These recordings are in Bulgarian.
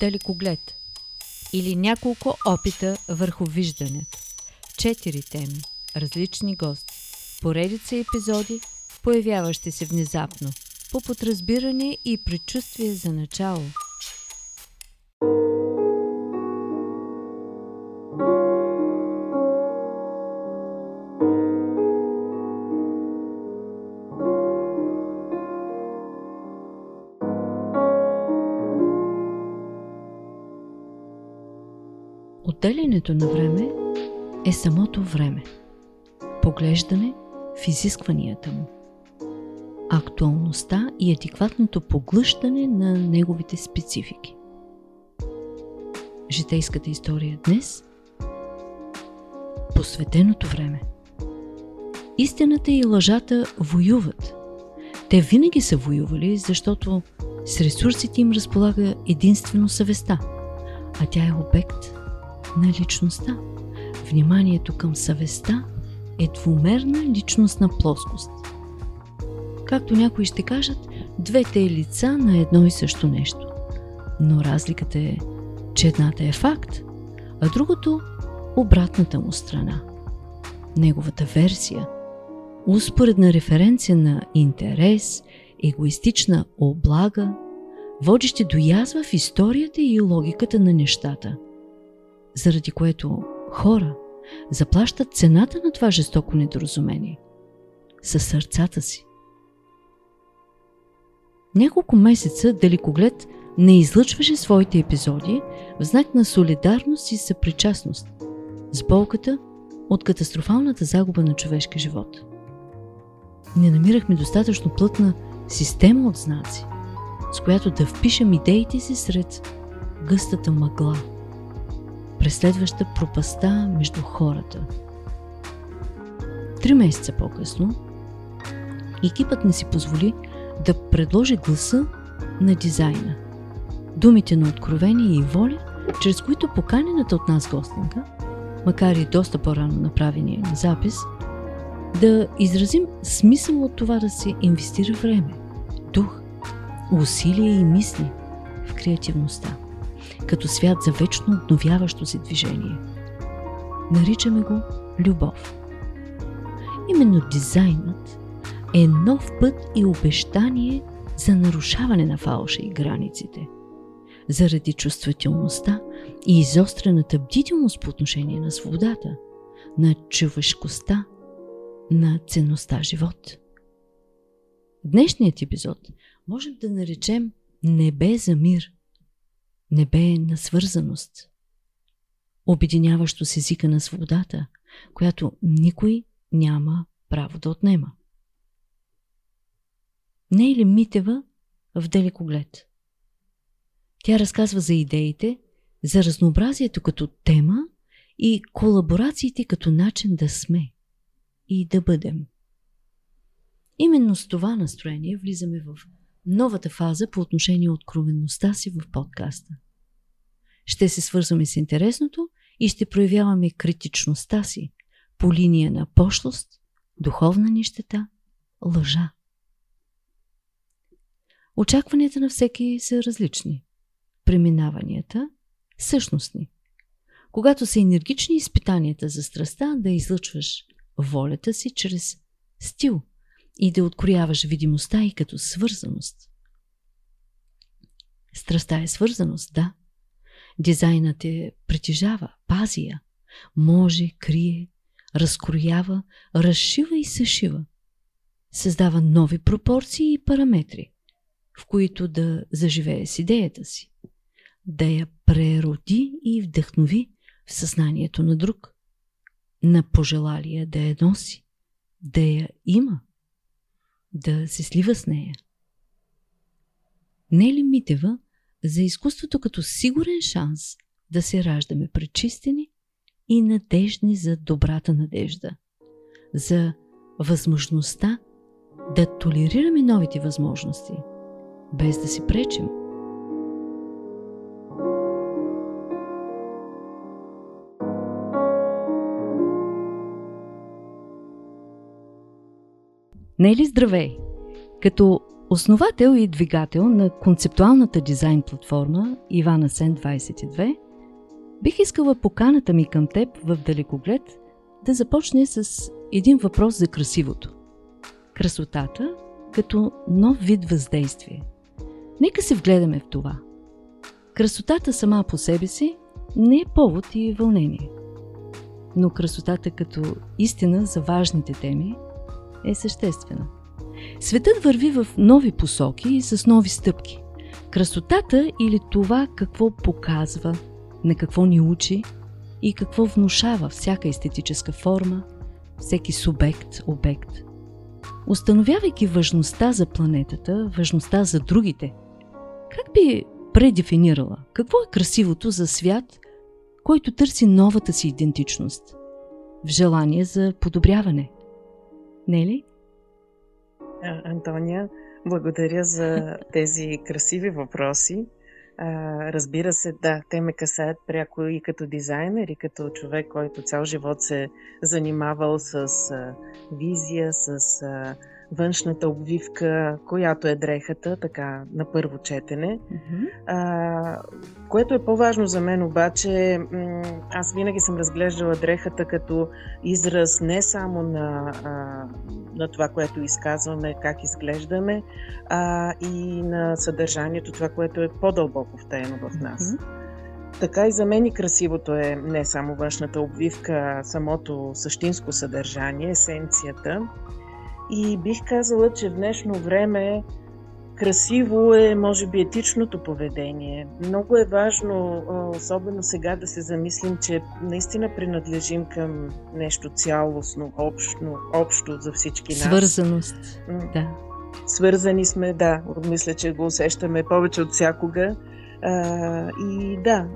далекоглед или няколко опита върху виждането. Четири теми, различни гости, поредица епизоди, появяващи се внезапно, по подразбиране и предчувствие за начало – Отделянето на време е самото време. Поглеждане в изискванията му. Актуалността и адекватното поглъщане на неговите специфики. Житейската история днес Посветеното време Истината и лъжата воюват. Те винаги са воювали, защото с ресурсите им разполага единствено съвестта, а тя е обект на личността. Вниманието към съвестта е двумерна личностна плоскост. Както някои ще кажат, двете лица на едно и също нещо. Но разликата е, че едната е факт, а другото – обратната му страна. Неговата версия – успоредна референция на интерес, егоистична облага, водещи до язва в историята и логиката на нещата – заради което хора заплащат цената на това жестоко недоразумение със сърцата си. Няколко месеца Далекоглед не излъчваше своите епизоди в знак на солидарност и съпричастност с болката от катастрофалната загуба на човешки живот. Не намирахме достатъчно плътна система от знаци, с която да впишем идеите си сред гъстата мъгла – преследваща пропаста между хората. Три месеца по-късно, екипът не си позволи да предложи гласа на дизайна. Думите на откровение и воля, чрез които поканената от нас гостенка, макар и доста по-рано направения на запис, да изразим смисъл от това да се инвестира време, дух, усилия и мисли в креативността като свят за вечно обновяващо се движение. Наричаме го любов. Именно дизайнът е нов път и обещание за нарушаване на фалша и границите. Заради чувствителността и изострената бдителност по отношение на свободата, на човешкостта, на ценността живот. Днешният епизод можем да наречем Небе за мир – небе на свързаност, обединяващо с езика на свободата, която никой няма право да отнема. Не е ли Митева в далекоглед? Тя разказва за идеите, за разнообразието като тема и колаборациите като начин да сме и да бъдем. Именно с това настроение влизаме в новата фаза по отношение откровенността си в подкаста. Ще се свързваме с интересното и ще проявяваме критичността си по линия на пошлост, духовна нищета, лъжа. Очакванията на всеки са различни. Преминаванията – същностни. Когато са енергични изпитанията за страста, да излъчваш волята си чрез стил – и да открояваш видимостта и като свързаност. Страста е свързаност, да. Дизайнът е притежава, пази я, може, крие, разкроява, разшива и съшива. Създава нови пропорции и параметри, в които да заживее с идеята си, да я прероди и вдъхнови в съзнанието на друг, на пожелалия да я носи, да я има – да се слива с нея. Не ли Митева за изкуството като сигурен шанс да се раждаме пречистени и надежни за добрата надежда, за възможността да толерираме новите възможности, без да си пречим – Не е здравей? Като Основател и двигател на концептуалната дизайн платформа Ивана Сен 22, бих искала поканата ми към теб в далекоглед да започне с един въпрос за красивото. Красотата като нов вид въздействие. Нека се вгледаме в това. Красотата сама по себе си не е повод и вълнение. Но красотата като истина за важните теми е съществена. Светът върви в нови посоки и с нови стъпки. Красотата или това какво показва, на какво ни учи и какво внушава всяка естетическа форма, всеки субект, обект. Установявайки важността за планетата, важността за другите, как би предефинирала какво е красивото за свят, който търси новата си идентичност, в желание за подобряване? Не ли? Антония, благодаря за тези красиви въпроси. А, разбира се, да, те ме касаят пряко и като дизайнер, и като човек, който цял живот се занимавал с а, визия, с а, външната обвивка, която е дрехата, така на първо четене. Mm-hmm. А, което е по-важно за мен обаче, аз винаги съм разглеждала дрехата като израз не само на, а, на това, което изказваме, как изглеждаме, а и на съдържанието, това, което е по-дълбоко втаено в нас. Mm-hmm. Така и за мен и красивото е не само външната обвивка, самото същинско съдържание, есенцията. И бих казала, че в днешно време красиво е, може би, етичното поведение. Много е важно, особено сега, да се замислим, че наистина принадлежим към нещо цялостно, общо, общо за всички нас. Свързаност, да. Свързани сме, да. Мисля, че го усещаме повече от всякога. и да,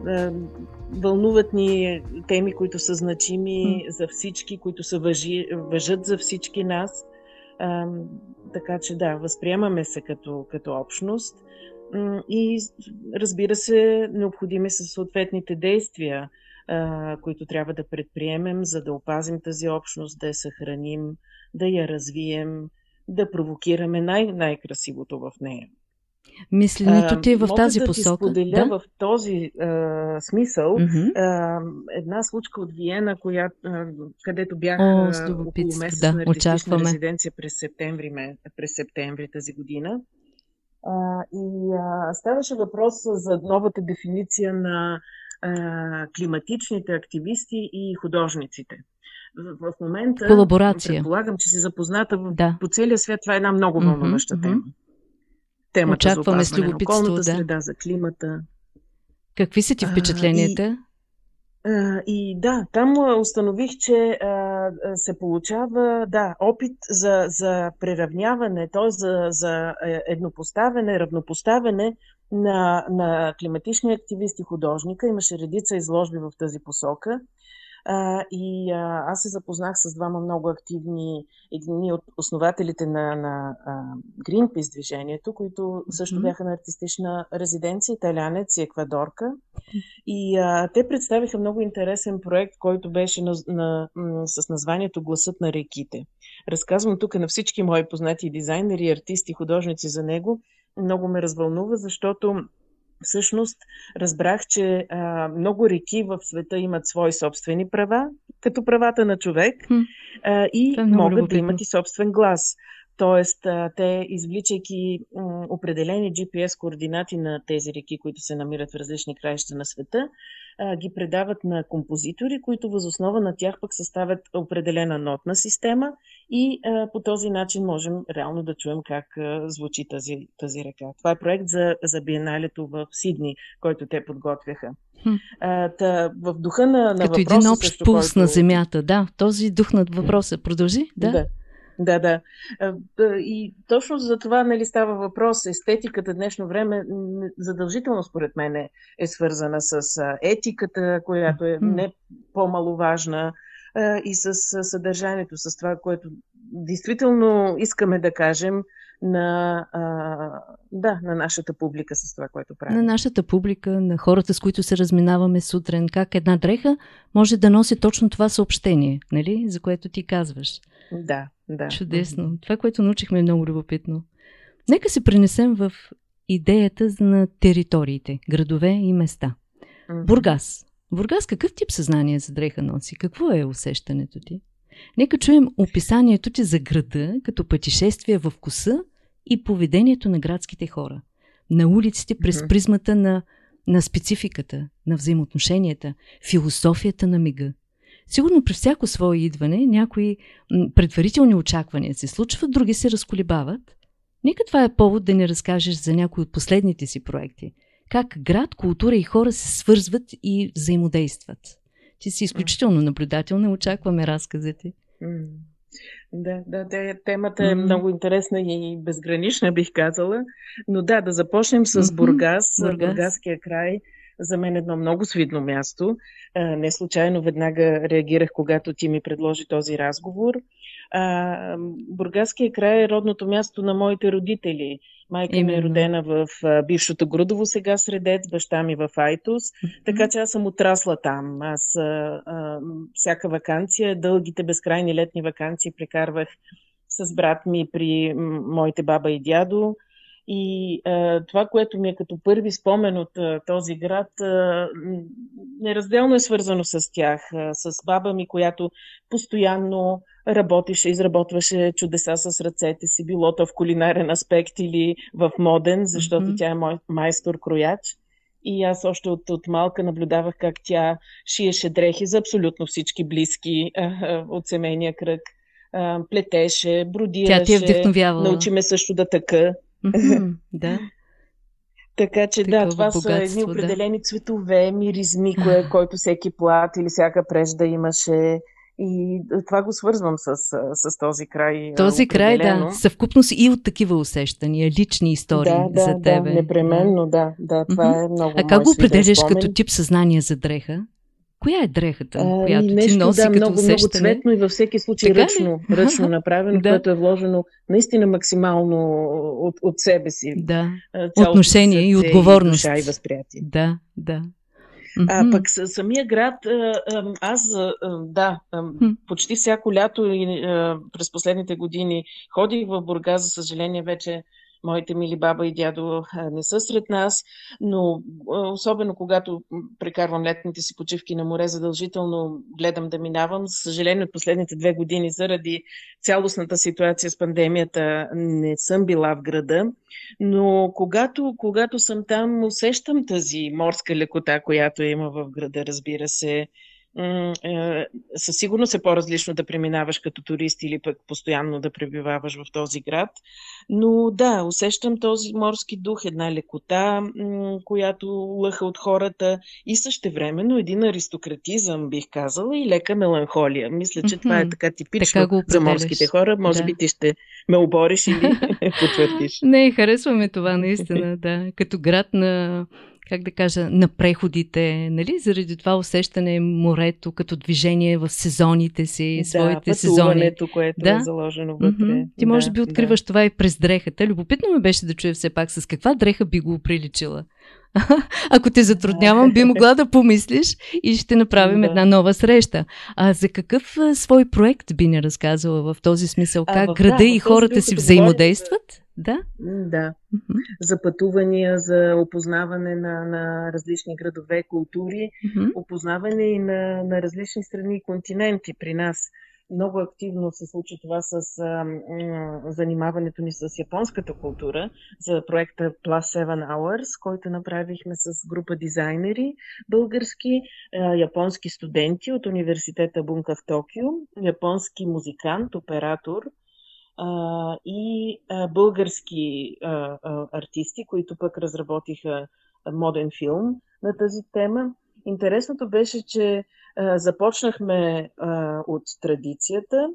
вълнуват ни теми, които са значими за всички, които са въжи, въжат за всички нас. Така че да, възприемаме се като, като общност и разбира се, необходими са съответните действия, които трябва да предприемем, за да опазим тази общност, да я съхраним, да я развием, да провокираме най- най-красивото в нея. Мисленето ти е в тази да посока. Мога да ти споделя да? в този а, смисъл mm-hmm. а, една случка от Виена, коя, а, където бях О, около месец да, на артистична резиденция през септември, през септември тази година. А, и а, ставаше въпрос за новата дефиниция на а, климатичните активисти и художниците. В, в момента, Колаборация. предполагам, че си запозната да. по целия свят, това е една много вълнуваща mm-hmm, тема темата Очакваме за опазване на околната да. среда, за климата. Какви са ти впечатленията? А, и, и да, там установих, че се получава да, опит за, за преравняване, т.е. За, за е, еднопоставяне, равнопоставяне на, на климатични активисти, художника. Имаше редица изложби в тази посока. А, и а, аз се запознах с двама много активни, едни от основателите на, на а, Greenpeace движението, които също бяха на артистична резиденция, италянец и еквадорка. И а, те представиха много интересен проект, който беше на, на, м, с названието Гласът на реките. Разказвам тук на всички мои познати дизайнери, артисти, художници за него. Много ме развълнува, защото всъщност разбрах, че а, много реки в света имат свои собствени права, като правата на човек, а, и е могат любопитно. да имат и собствен глас. Тоест, а, те, извличайки м, определени GPS координати на тези реки, които се намират в различни краища на света, а, ги предават на композитори, които възоснова на тях пък съставят определена нотна система и а, по този начин можем реално да чуем как а, звучи тази, тази река. Това е проект за, за биеналето в Сидни, който те подготвяха. А, та, в духа на, на Като въпроса, един общ пулс който... на земята, да. Този дух на въпроса. Продължи, да. да. Да, да. И точно за това нали, става въпрос. Естетиката днешно време задължително според мен е, е свързана с етиката, която е не по-маловажна и с съдържанието, с това, което действително искаме да кажем на, а, да, на нашата публика с това, което правим. На нашата публика, на хората, с които се разминаваме сутрин, как една дреха може да носи точно това съобщение, нали, за което ти казваш. Да, да. Чудесно. Това, което научихме е много любопитно. Нека се пренесем в идеята на териториите, градове и места. Бургас. Бургас какъв тип съзнание за дреха носи? Какво е усещането ти? Нека чуем описанието ти за града като пътешествие в вкуса и поведението на градските хора. На улиците през призмата на, на спецификата, на взаимоотношенията, философията на мига. Сигурно при всяко свое идване някои предварителни очаквания се случват, други се разколебават. Нека това е повод да ни разкажеш за някои от последните си проекти. Как град, култура и хора се свързват и взаимодействат. Ти си изключително наблюдателна, очакваме разказа ти. Да, да, темата е mm-hmm. много интересна и безгранична, бих казала. Но да, да започнем с Бургас, Бургас. Бургаския край за мен едно много свидно място. Не случайно веднага реагирах, когато ти ми предложи този разговор. Бургаския край е родното място на моите родители. Майка Именно. ми е родена в бившото Грудово, сега Средец, баща ми в Айтос, така че аз съм отрасла там. Аз а, а, всяка вакансия, дългите безкрайни летни вакансии прекарвах с брат ми при моите баба и дядо. И а, това, което ми е като първи спомен от а, този град, а, неразделно е свързано с тях, а, с баба ми, която постоянно работеше, изработваше чудеса с ръцете си, било то в кулинарен аспект или в моден, защото mm-hmm. тя е мой майстор-крояч. И аз още от, от малка наблюдавах как тя шиеше дрехи за абсолютно всички близки а, а, от семейния кръг. А, плетеше, бродираше. Тя ти е вдъхновявала. Научи ме също да тъка. да. Така че Такова да, това са едни определени да. цветове, миризми, кое, който всеки плат или всяка прежда имаше. И това го свързвам с, с този край. Този край, да, съвкупност и от такива усещания, лични истории да, да, за тебе. Да, непременно, да, да, това mm-hmm. е много А как го определяш като тип съзнание за дреха? Коя е дрехата, а, която нещо, ти носи да, като много, усещане? много цветно и във всеки случай така ръчно, ръчно направено, да. което е вложено наистина максимално от, от себе си. Да. Отношение и отговорност. И душа и възприятие. Да, да. А пък самия град, аз, да, почти всяко лято и през последните години ходих в Бурга, за съжаление вече моите мили баба и дядо не са сред нас, но особено когато прекарвам летните си почивки на море, задължително гледам да минавам. За съжаление, от последните две години, заради цялостната ситуация с пандемията, не съм била в града, но когато, когато съм там, усещам тази морска лекота, която има в града, разбира се със сигурност е по-различно да преминаваш като турист или пък постоянно да пребиваваш в този град. Но да, усещам този морски дух, една лекота, която лъха от хората и същевременно един аристократизъм, бих казала, и лека меланхолия. Мисля, че това е така типично така за морските хора. Може да. би ти ще ме обориш или потвърдиш. Не, харесваме това наистина, да. Като град на как да кажа, на преходите, нали? Заради това усещане морето като движение в сезоните си, да, своите сезони. което да? е заложено вътре. Mm-hmm. Ти може би откриваш да. това и през дрехата. Любопитно ми беше да чуя все пак с каква дреха би го приличила. Ако те затруднявам, би могла да помислиш и ще направим да. една нова среща. А за какъв свой проект би ни разказала в този смисъл? Как а, града да, и хората си взаимодействат? Да? Да. Mm-hmm. За пътувания, за опознаване на, на различни градове, култури, mm-hmm. опознаване и на, на различни страни и континенти при нас. Много активно се случи това с а, м, занимаването ни с японската култура за проекта Plus 7 Hours, който направихме с група дизайнери български, а, японски студенти от университета Бунка в Токио, японски музикант, оператор – а, и а, български а, а, артисти, които пък разработиха моден филм на тази тема. Интересното беше, че а, започнахме а, от традицията,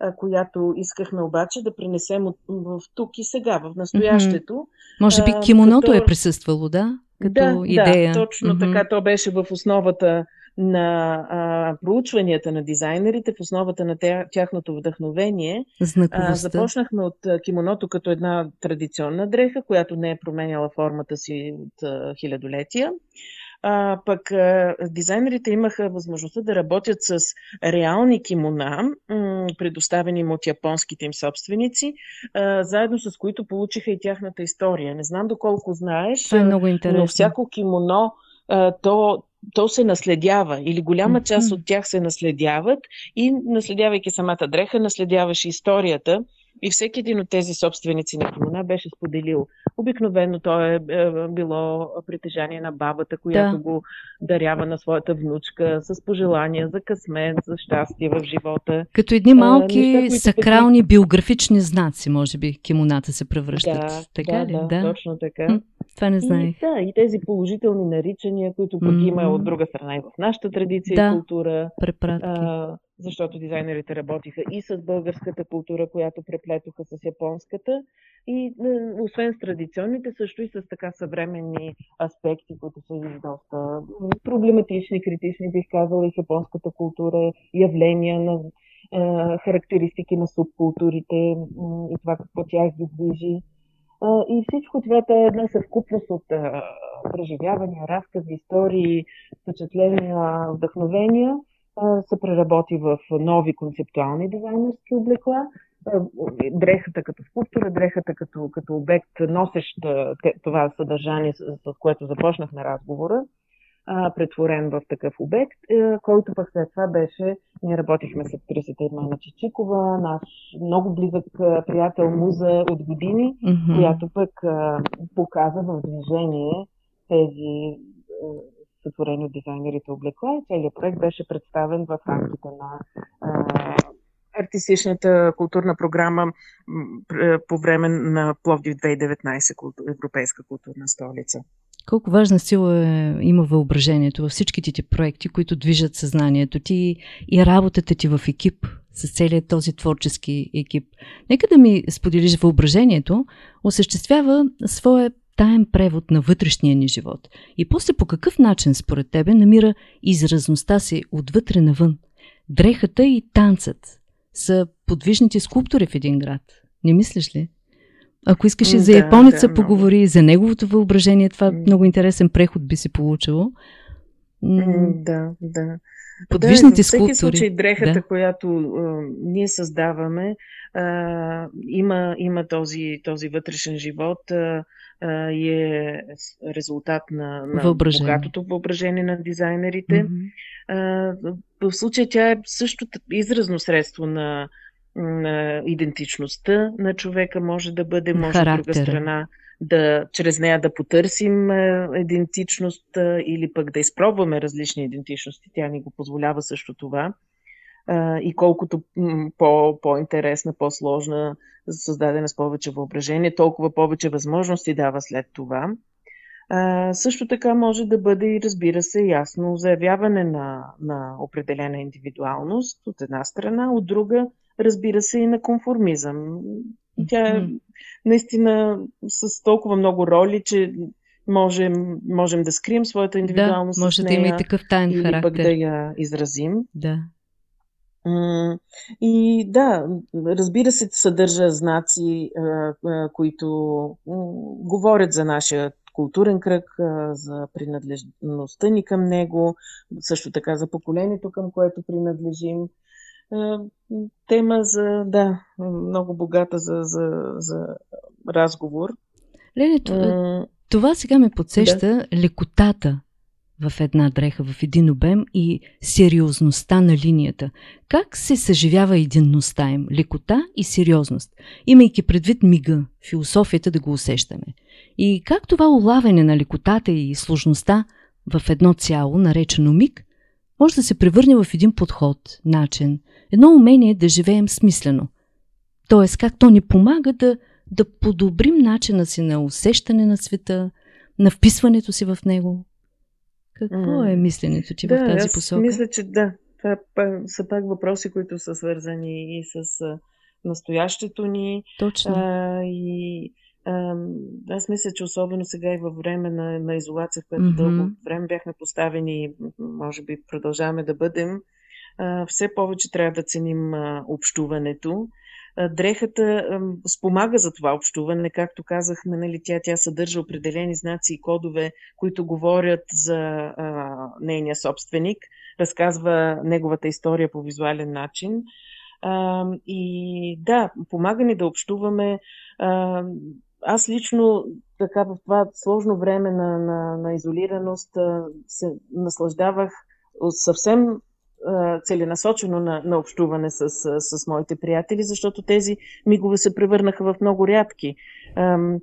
а, която искахме обаче да принесем от, в тук и сега, в настоящето. Mm-hmm. Може би кимоното като... е присъствало, да? Като да, идея. Да, точно mm-hmm. така. То беше в основата на а, проучванията на дизайнерите, в основата на тяхното вдъхновение. А, започнахме от кимоното като една традиционна дреха, която не е променяла формата си от а, хилядолетия. а, пък а, дизайнерите имаха възможността да работят с реални кимона, м- предоставени им от японските им собственици, а, заедно с които получиха и тяхната история. Не знам доколко знаеш, Това е много интересно. но всяко кимоно, то то се наследява или голяма част от тях се наследяват и наследявайки самата дреха, наследяваше историята и всеки един от тези собственици на кимона беше споделил. Обикновено то е, е било притежание на бабата, която да. го дарява на своята внучка с пожелания за късмет, за щастие в живота. Като едни малки а, неща, сакрални биографични знаци, може би, кимоната се превръщат. Да, така да, ли? Да, да, точно така. Това не знаех. И, да, и тези положителни наричания, които пък mm-hmm. има от друга страна и в нашата традиция да, и култура. Препратки. А, защото дизайнерите работиха и с българската култура, която преплетоха с японската, и освен с традиционните, също и с така съвременни аспекти, които са доста проблематични, критични, бих казала, и японската култура, явления на е, характеристики на субкултурите и това какво тях ги движи. И всичко това е една съвкупност от преживявания, разкази, истории, впечатления, вдъхновения се преработи в нови концептуални дизайнерски облекла. Дрехата като скулптура, дрехата като, като обект, носещ това съдържание, с, с което започнахме разговора, претворен в такъв обект, който пък след това беше, ние работихме с актрисата Ирмана Чичикова, наш много близък приятел, муза от години, mm-hmm. която пък показа в движение тези сътворени от дизайнерите облекла и целият проект беше представен в рамките на артистичната културна програма по време на Пловдив 2019 Европейска културна столица. Колко важна сила е, има въображението във всичките ти проекти, които движат съзнанието ти и работата ти в екип, с целият този творчески екип. Нека да ми споделиш въображението, осъществява своя таен превод на вътрешния ни живот. И после по какъв начин, според тебе, намира изразността си отвътре навън? Дрехата и танцът са подвижните скулптури в един град. Не мислиш ли? Ако искаш и за японеца да, поговори, много. за неговото въображение, това много интересен преход би се получило. Да, да. Подвижните да, скулптури. Всеки случай дрехата, да. която а, ние създаваме, а, има, има този, този вътрешен живот а, а, и е резултат на, на въображение. богатото въображение на дизайнерите. Mm-hmm. А, в случая тя е също изразно средство на, на идентичността на човека, може да бъде, може от друга страна да чрез нея да потърсим идентичност или пък да изпробваме различни идентичности. Тя ни го позволява също това. И колкото по, по-интересна, по-сложна, създадена с повече въображение, толкова повече възможности дава след това. А, също така може да бъде и, разбира се, ясно заявяване на, на определена индивидуалност от една страна, от друга, разбира се, и на конформизъм. Тя е наистина с толкова много роли, че можем, можем да скрием своята индивидуалност. Да, може да има и такъв тайн характер. пък да я изразим. Да. И да, разбира се, съдържа знаци, които говорят за нашия културен кръг, за принадлежността ни към него, също така за поколението, към което принадлежим. Тема за, да, много богата за, за, за разговор. Леле, това, това сега ме подсеща да. лекотата в една дреха, в един обем и сериозността на линията. Как се съживява единността им? Лекота и сериозност, имайки предвид мига, философията да го усещаме. И как това улавяне на лекотата и сложността в едно цяло, наречено миг, може да се превърне в един подход, начин, едно умение да живеем смислено. Тоест, как то ни помага да, да подобрим начина си на усещане на света, на вписването си в него, какво е мисленето ти да, в тази аз посока? Мисля, че да. Това са пак въпроси, които са свързани и с настоящето ни. Точно. А, и а, аз мисля, че особено сега и във време на, на изолация, в която mm-hmm. дълго време бяхме поставени, може би продължаваме да бъдем, а, все повече трябва да ценим а, общуването. Дрехата спомага за това общуване. Както казахме, нали, тя, тя съдържа определени знаци и кодове, които говорят за а, нейния собственик, разказва неговата история по визуален начин. А, и да, помага ни да общуваме. А, аз лично така в това сложно време на, на, на изолираност се наслаждавах съвсем целенасочено на, на общуване с, с, моите приятели, защото тези мигове се превърнаха в много рядки.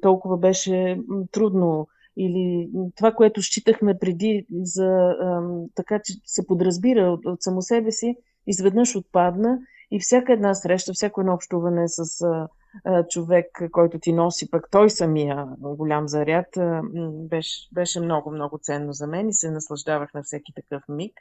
Толкова беше трудно или това, което считахме преди за така, че се подразбира от, от само себе си, изведнъж отпадна и всяка една среща, всяко едно общуване с човек, който ти носи пък той самия голям заряд, беше, беше много, много ценно за мен и се наслаждавах на всеки такъв миг.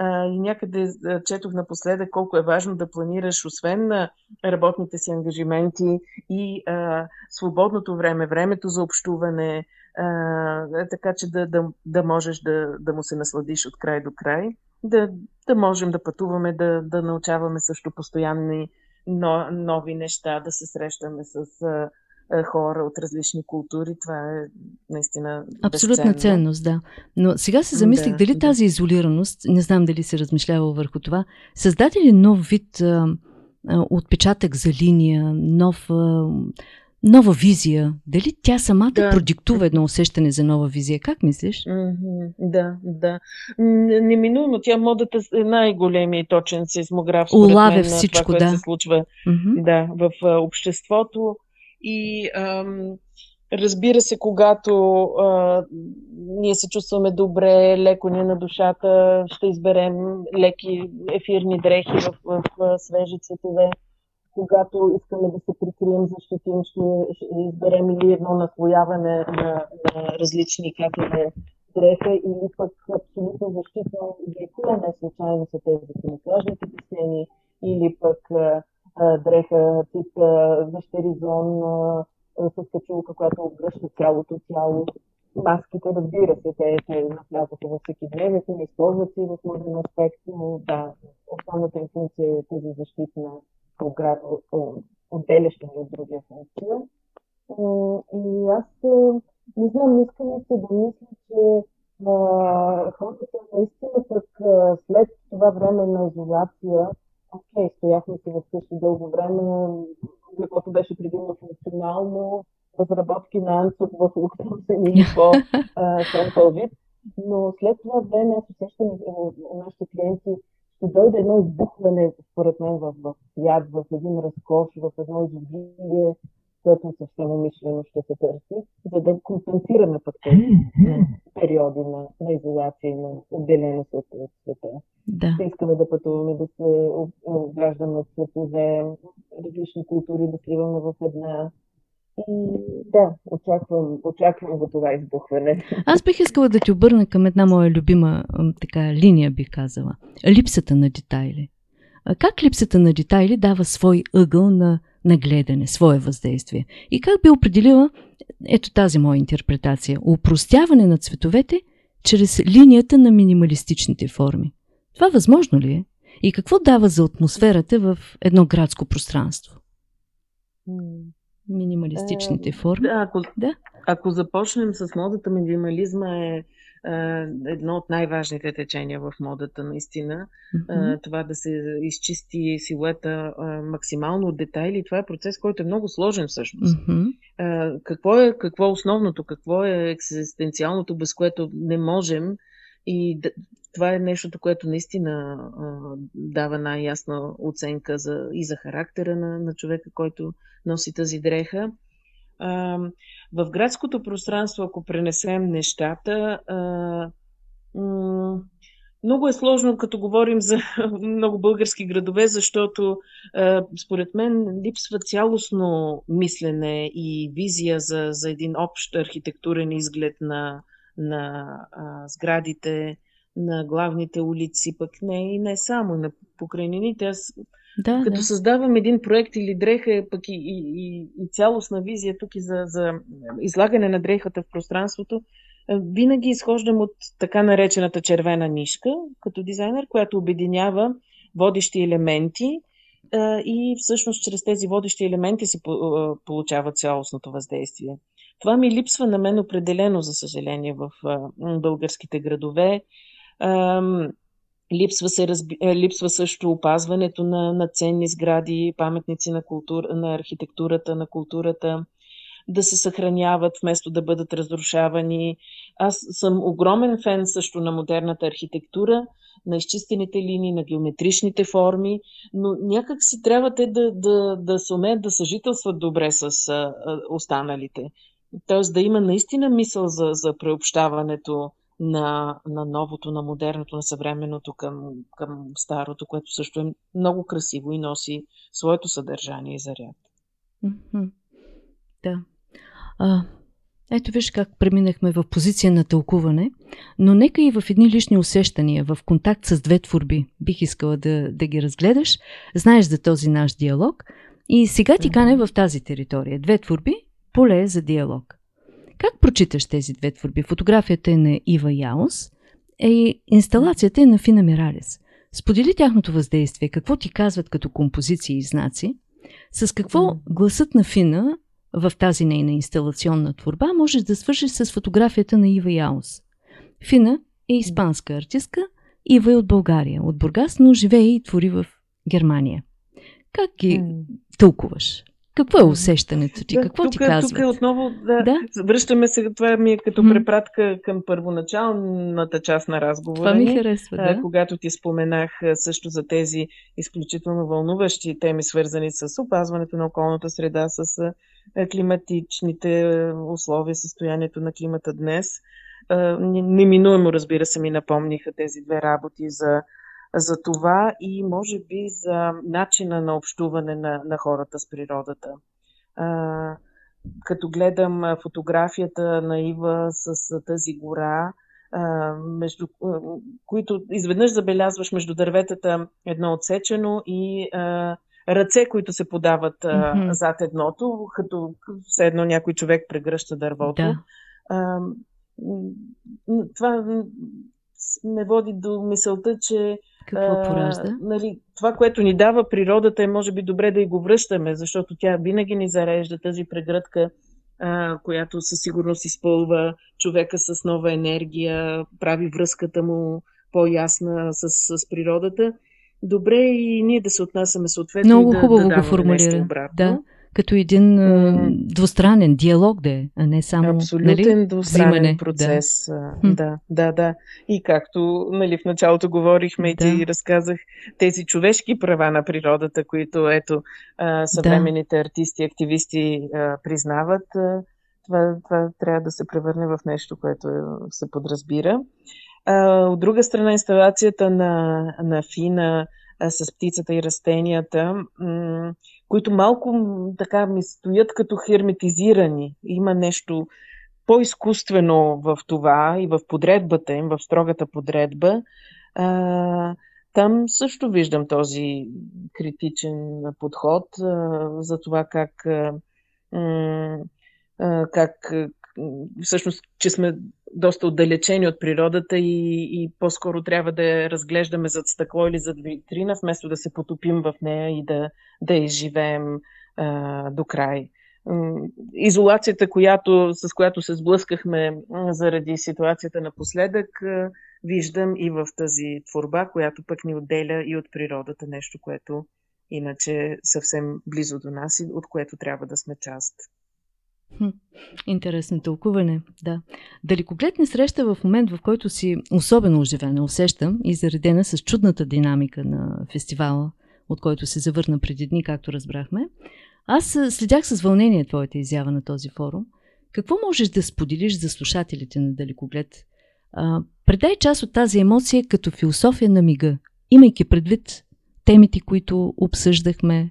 И някъде четох напоследък колко е важно да планираш, освен на работните си ангажименти и а, свободното време, времето за общуване, а, така че да, да, да можеш да, да му се насладиш от край до край, да, да можем да пътуваме, да, да научаваме също постоянни но, нови неща, да се срещаме с а, хора от различни култури. Това е наистина. Абсолютна безценно. ценност, да. Но сега се замислих да, дали да. тази изолираност, не знам дали се размишлява върху това, създаде ли нов вид а, а, отпечатък за линия, нов. А, нова визия. Дали тя самата да. продиктува едно усещане за нова визия? Как мислиш? Да, да. Неминуемо. Тя модата е най-големият точен сейсмограф. Улавя всичко, това, да. се случва mm-hmm. да, в обществото. И ам, разбира се, когато а, ние се чувстваме добре, леко ни на душата, ще изберем леки ефирни дрехи в, в, в свежи цветове. Когато искаме да се прикрием, защитим, ще, ще изберем или едно наслояване на, на различни катове дреха или пък абсолютно защитно облекло, не случайно са тези камуфлажните песени, или пък а, дреха тип вещеризон с качулка, която обръща цялото тяло. Маските, разбира се, те, те навлязаха във всеки дневник, не използват се в моден аспект, но да, основната им функция е тази защитна отделяща от другия функция. И аз не знам, искам се да мисля, че хората наистина пък след това време на изолация, окей, стояхме си вкъщи дълго време, каквото беше предимно функционално, разработки на Анцук в луксусен или по семпъл вид. Но след това време аз усещам нашите клиенти, ще дойде едно избухване, според мен, в, в свят, в един разкош, в едно изобилие, което съвсем умишлено ще се търси, за да компенсираме пък тези периоди на, на изолация и на отделеност от, от света. Да. Ще искаме да пътуваме, да се обграждаме от светове, различни култури, да сливаме в една и да, очаквам, очаквам го това избухване. Аз бих искала да ти обърна към една моя любима така линия, бих казала. Липсата на детайли. Как липсата на детайли дава свой ъгъл на, на гледане, свое въздействие? И как би определила, ето тази моя интерпретация, упростяване на цветовете чрез линията на минималистичните форми. Това възможно ли е? И какво дава за атмосферата в едно градско пространство? минималистичните е, форми. Да, ако, да? ако започнем с модата, минимализма е, е едно от най-важните течения в модата, наистина. Mm-hmm. Това да се изчисти силуета максимално от детайли. Това е процес, който е много сложен всъщност. Mm-hmm. Какво, е, какво е основното, какво е екзистенциалното, без което не можем и това е нещото, което наистина а, дава най-ясна оценка за, и за характера на, на човека, който носи тази дреха. В градското пространство, ако пренесем нещата, много е сложно, като говорим за много български градове, защото според мен липсва цялостно мислене и визия за, за един общ архитектурен изглед на, на а, сградите, на главните улици, пък не и не само на покрайнините. Аз да, като да. създавам един проект или дреха, пък и, и, и, и цялостна визия тук и за, за излагане на дрехата в пространството, винаги изхождам от така наречената червена нишка като дизайнер, която обединява водещи елементи, и всъщност чрез тези водещи елементи се получава цялостното въздействие. Това ми липсва на мен определено, за съжаление, в българските градове. Липсва, се, разби... липсва също опазването на, на ценни сгради, паметници на, култур... на архитектурата, на културата да се съхраняват, вместо да бъдат разрушавани. Аз съм огромен фен също на модерната архитектура, на изчистените линии, на геометричните форми, но някак си трябва те да, да, да се умеят да съжителстват добре с а, останалите. Тоест да има наистина мисъл за, за преобщаването на, на новото, на модерното, на съвременното към, към старото, което също е много красиво и носи своето съдържание и заряд. Mm-hmm. Да. А, ето виж как преминахме в позиция на тълкуване, но нека и в едни лични усещания, в контакт с две творби. Бих искала да, да ги разгледаш. Знаеш за този наш диалог. И сега ти кане в тази територия. Две творби, поле за диалог. Как прочиташ тези две творби? Фотографията е на Ива Яус, и инсталацията е на Фина Миралес. Сподели тяхното въздействие, какво ти казват като композиции и знаци, с какво гласът на Фина в тази нейна инсталационна творба можеш да свършиш с фотографията на Ива Яус. Фина е испанска артистка, Ива е от България, от Бургас, но живее и твори в Германия. Как ги тълкуваш? Какво е усещането ти? Да, Какво тук, ти казват? Тук е отново, да, да, връщаме се, това ми е като препратка към първоначалната част на разговора. Това ми харесва, да. Когато ти споменах също за тези изключително вълнуващи теми, свързани с опазването на околната среда, с климатичните условия, състоянието на климата днес. Неминуемо, разбира се, ми напомниха тези две работи за за това и може би за начина на общуване на, на хората с природата. А, като гледам фотографията на Ива с тази гора, а, между, които изведнъж забелязваш между дърветата едно отсечено и а, ръце, които се подават mm-hmm. зад едното, като все едно някой човек прегръща дървото. Да. А, това ме води до мисълта, че какво поражда? А, нали, това, което ни дава природата е може би добре да и го връщаме, защото тя винаги ни зарежда тази прегръдка, а, която със сигурност изпълва човека с нова енергия, прави връзката му по-ясна с, с природата. Добре и ние да се отнасяме съответно Много и да, хубаво да го формулира. Да като един mm. двустранен диалог да е, а не само Абсолютен нали, двустранен взимане. процес. Да. да, да, да. И както нали, в началото говорихме и ти разказах тези човешки права на природата, които ето съвременните да. артисти, активисти признават, това, това трябва да се превърне в нещо, което е, се подразбира. От друга страна, инсталацията на, на Фина с птицата и растенията които малко така ми стоят като херметизирани. Има нещо по-изкуствено в това и в подредбата им, в строгата подредба. А, там също виждам този критичен подход а, за това как, а, как всъщност, че сме доста отдалечени от природата и, и по-скоро трябва да я разглеждаме зад стъкло или зад витрина, вместо да се потопим в нея и да, да изживеем а, до край. Изолацията, която, с която се сблъскахме заради ситуацията напоследък, виждам и в тази творба, която пък ни отделя и от природата, нещо, което иначе е съвсем близо до нас и от което трябва да сме част. Интересно тълкуване, да. Далекоглед среща в момент, в който си особено оживена, усещам и заредена с чудната динамика на фестивала, от който се завърна преди дни, както разбрахме. Аз следях с вълнение твоята изява на този форум. Какво можеш да споделиш за слушателите на Далекоглед? А, предай част от тази емоция като философия на мига, имайки предвид темите, които обсъждахме,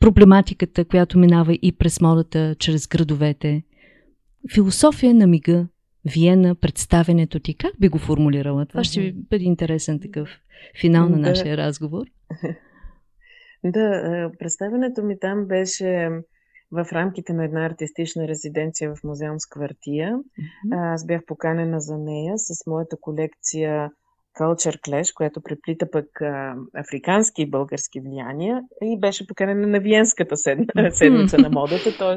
проблематиката, която минава и през модата, чрез градовете. Философия на мига, Виена, представенето ти, как би го формулирала? Това ще бъде интересен такъв финал на нашия да. разговор. Да, представенето ми там беше в рамките на една артистична резиденция в музеум с квартия. Mm-hmm. Аз бях поканена за нея с моята колекция Culture Clash, която преплита пък а, африкански и български влияния и беше поканена на Виенската седмица на модата, т.е.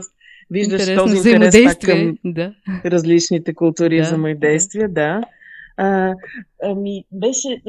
виждаш Интересно този интерес пак към да. различните култури Да, взаимодействия, да. А, ами, беше,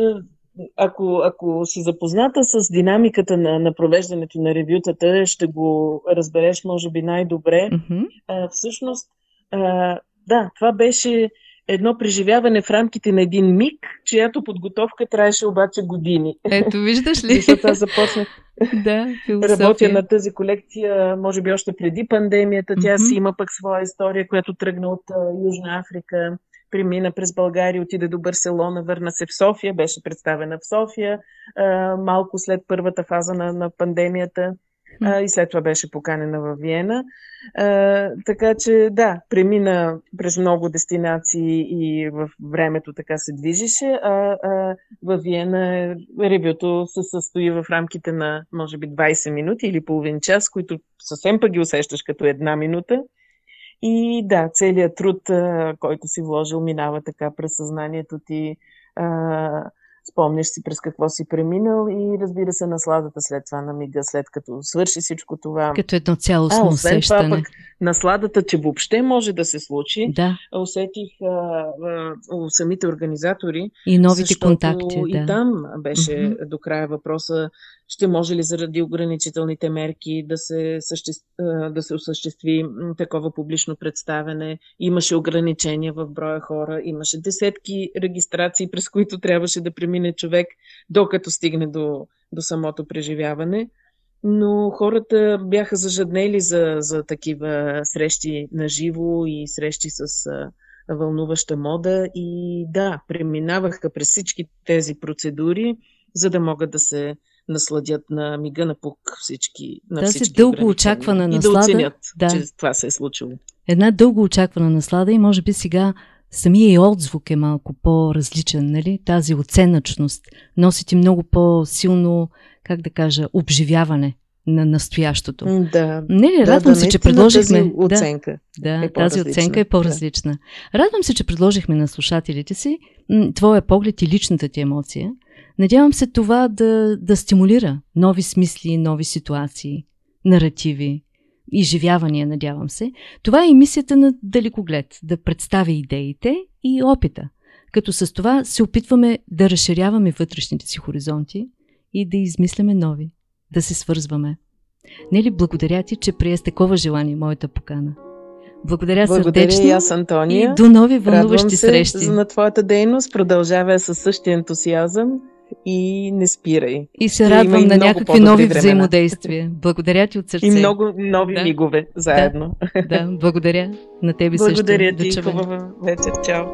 ако, ако си запозната с динамиката на, на провеждането на ревютата, ще го разбереш, може би, най-добре. Мгм. А, всъщност, а, да, това беше едно преживяване в рамките на един миг, чиято подготовка траеше обаче години. Ето, виждаш ли? Защото аз започнах да, философия. Работя на тази колекция, може би още преди пандемията. Тя Мгм. си има пък своя история, която тръгна от Южна Африка, премина през България, отиде до Барселона, върна се в София, беше представена в София малко след първата фаза на, на пандемията а, и след това беше поканена в Виена. А, така че да, премина през много дестинации и в времето така се движеше, а, а в Виена ревюто се състои в рамките на може би 20 минути или половин час, които съвсем пък ги усещаш като една минута. И да, целият труд, който си вложил, минава така през съзнанието ти. А, спомняш си през какво си преминал и разбира се насладата след това на мига, след като свърши всичко това. Като едно цялостно а, освен усещане. това пък насладата, че въобще може да се случи, Да, усетих а, а, у самите организатори, и новите контакти. и Да. там беше Мгм. до края въпроса, ще може ли заради ограничителните мерки да се, съществ... да се осъществи такова публично представене. Имаше ограничения в броя хора, имаше десетки регистрации, през които трябваше да премине човек, докато стигне до, до самото преживяване. Но хората бяха зажаднели за, за такива срещи на живо и срещи с вълнуваща мода и да, преминаваха през всички тези процедури, за да могат да се насладят на мига на пук всички, на Тази всички дълго очаквана и да наслада, оценят, да. че това се е случило. Една дълго очаквана наслада и може би сега самия и отзвук е малко по-различен, нали? Тази оценъчност носи ти много по-силно, как да кажа, обживяване на настоящото. Да, Не ли, да, радвам да, се, че предложихме. Тази оценка. Да, е да тази оценка е да. по-различна. Радвам се, че предложихме на слушателите си твоя поглед и личната ти емоция. Надявам се това да, да стимулира нови смисли, нови ситуации, наративи, изживявания, надявам се. Това е и мисията на Далекоглед да представя идеите и опита. Като с това се опитваме да разширяваме вътрешните си хоризонти и да измисляме нови, да се свързваме. Нели, благодаря ти, че прие с такова желание моята покана. Благодаря, Благодаря сърдечно и аз, Антония. и до нови Радвам вълнуващи се срещи. за на твоята дейност. Продължавай със същия ентусиазъм и не спирай. И ще се има радвам на някакви нови времена. взаимодействия. Благодаря ти от сърце. И много нови Да. мигове заедно. Да, благодаря на тебе Благодаря също. ти. Да. Хубава вечер. Чао.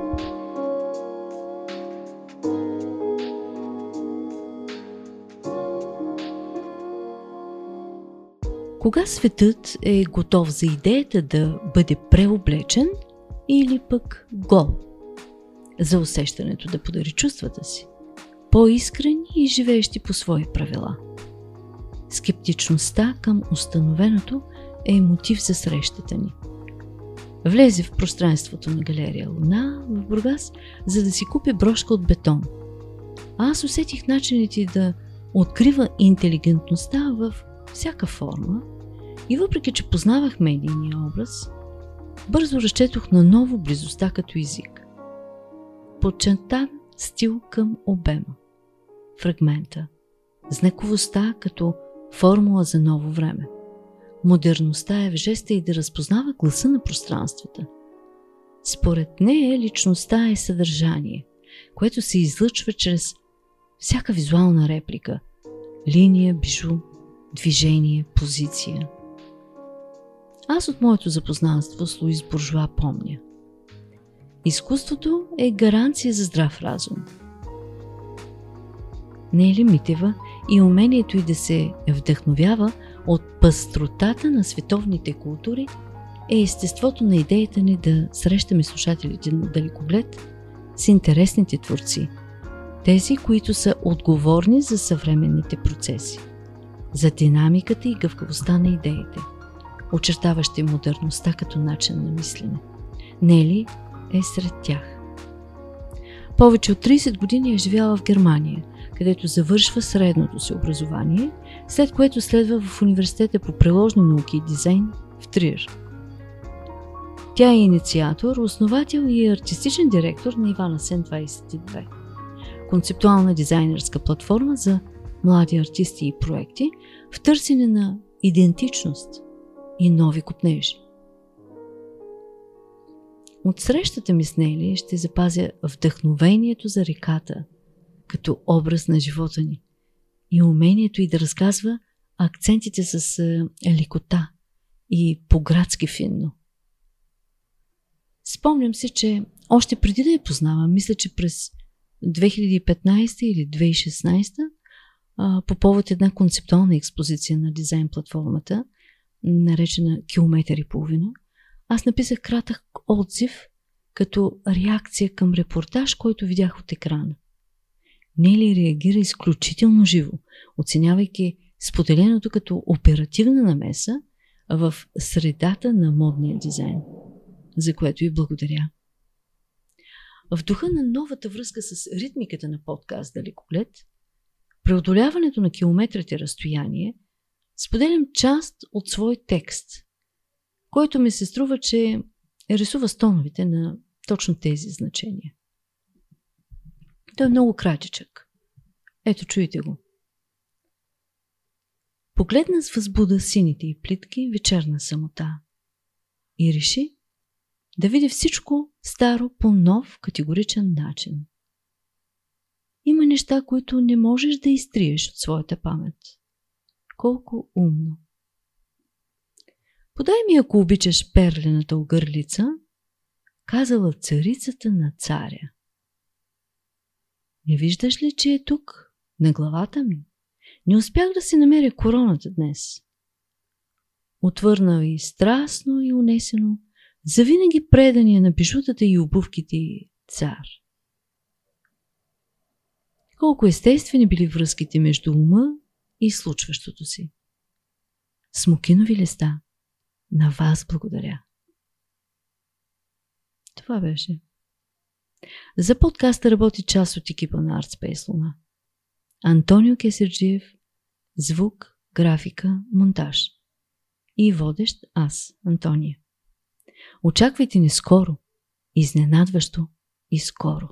Кога светът е готов за идеята да бъде преоблечен или пък гол? За усещането да подари чувствата си. По-искрени и живеещи по свои правила. Скептичността към установеното е мотив за срещата ни. Влезе в пространството на галерия Луна в Бургас, за да си купи брошка от бетон. А аз усетих начините да открива интелигентността в всяка форма и въпреки, че познавах медийния образ, бързо разчетох наново близостта като език. Подчертан стил към обема. Фрагмента. Знаковостта като формула за ново време. Модерността е в жеста и да разпознава гласа на пространствата. Според нея личността е съдържание, което се излъчва чрез всяка визуална реплика, линия, бижу, движение, позиция. Аз от моето запознанство с Луис Буржуа помня. Изкуството е гаранция за здрав разум. Не е ли Митева и умението й да се вдъхновява от пъстротата на световните култури е естеството на идеята ни да срещаме слушателите на далекоглед с интересните творци, тези, които са отговорни за съвременните процеси, за динамиката и гъвкавостта на идеите, очертаващи модерността като начин на мислене. Нели е сред тях. Повече от 30 години е живяла в Германия, където завършва средното си образование, след което следва в университета по приложни науки и дизайн в Триер. Тя е инициатор, основател и артистичен директор на Ивана Сен 22. Концептуална дизайнерска платформа за млади артисти и проекти в търсене на идентичност и нови купнежи. От срещата ми с Нели ще запазя вдъхновението за реката като образ на живота ни и умението и да разказва акцентите с лекота и по-градски финно. Спомням се, че още преди да я познавам, мисля, че през 2015 или 2016 по повод една концептуална експозиция на дизайн платформата, наречена Километър и половина, аз написах кратък отзив като реакция към репортаж, който видях от екрана. Нели реагира изключително живо, оценявайки споделеното като оперативна намеса в средата на модния дизайн, за което и благодаря. В духа на новата връзка с ритмиката на подкаст Далекоглед, преодоляването на километрите разстояние, споделям част от свой текст, който ми се струва, че рисува стоновите на точно тези значения. Той е много кратичък. Ето, чуйте го. Погледна с възбуда сините и плитки вечерна самота и реши да види всичко старо по нов категоричен начин. Има неща, които не можеш да изтриеш от своята памет. Колко умно! Подай ми, ако обичаш перлената огърлица, казала царицата на царя. Не виждаш ли, че е тук, на главата ми? Не успях да си намеря короната днес. Отвърна и страстно и унесено, завинаги предания на пишутата и обувките и цар. Колко естествени били връзките между ума и случващото си. Смокинови листа. На вас благодаря. Това беше. За подкаста работи част от екипа на ArtSpace Луна. Антонио Кесерджиев, звук, графика, монтаж. И водещ аз, Антония. Очаквайте ни скоро, изненадващо и скоро.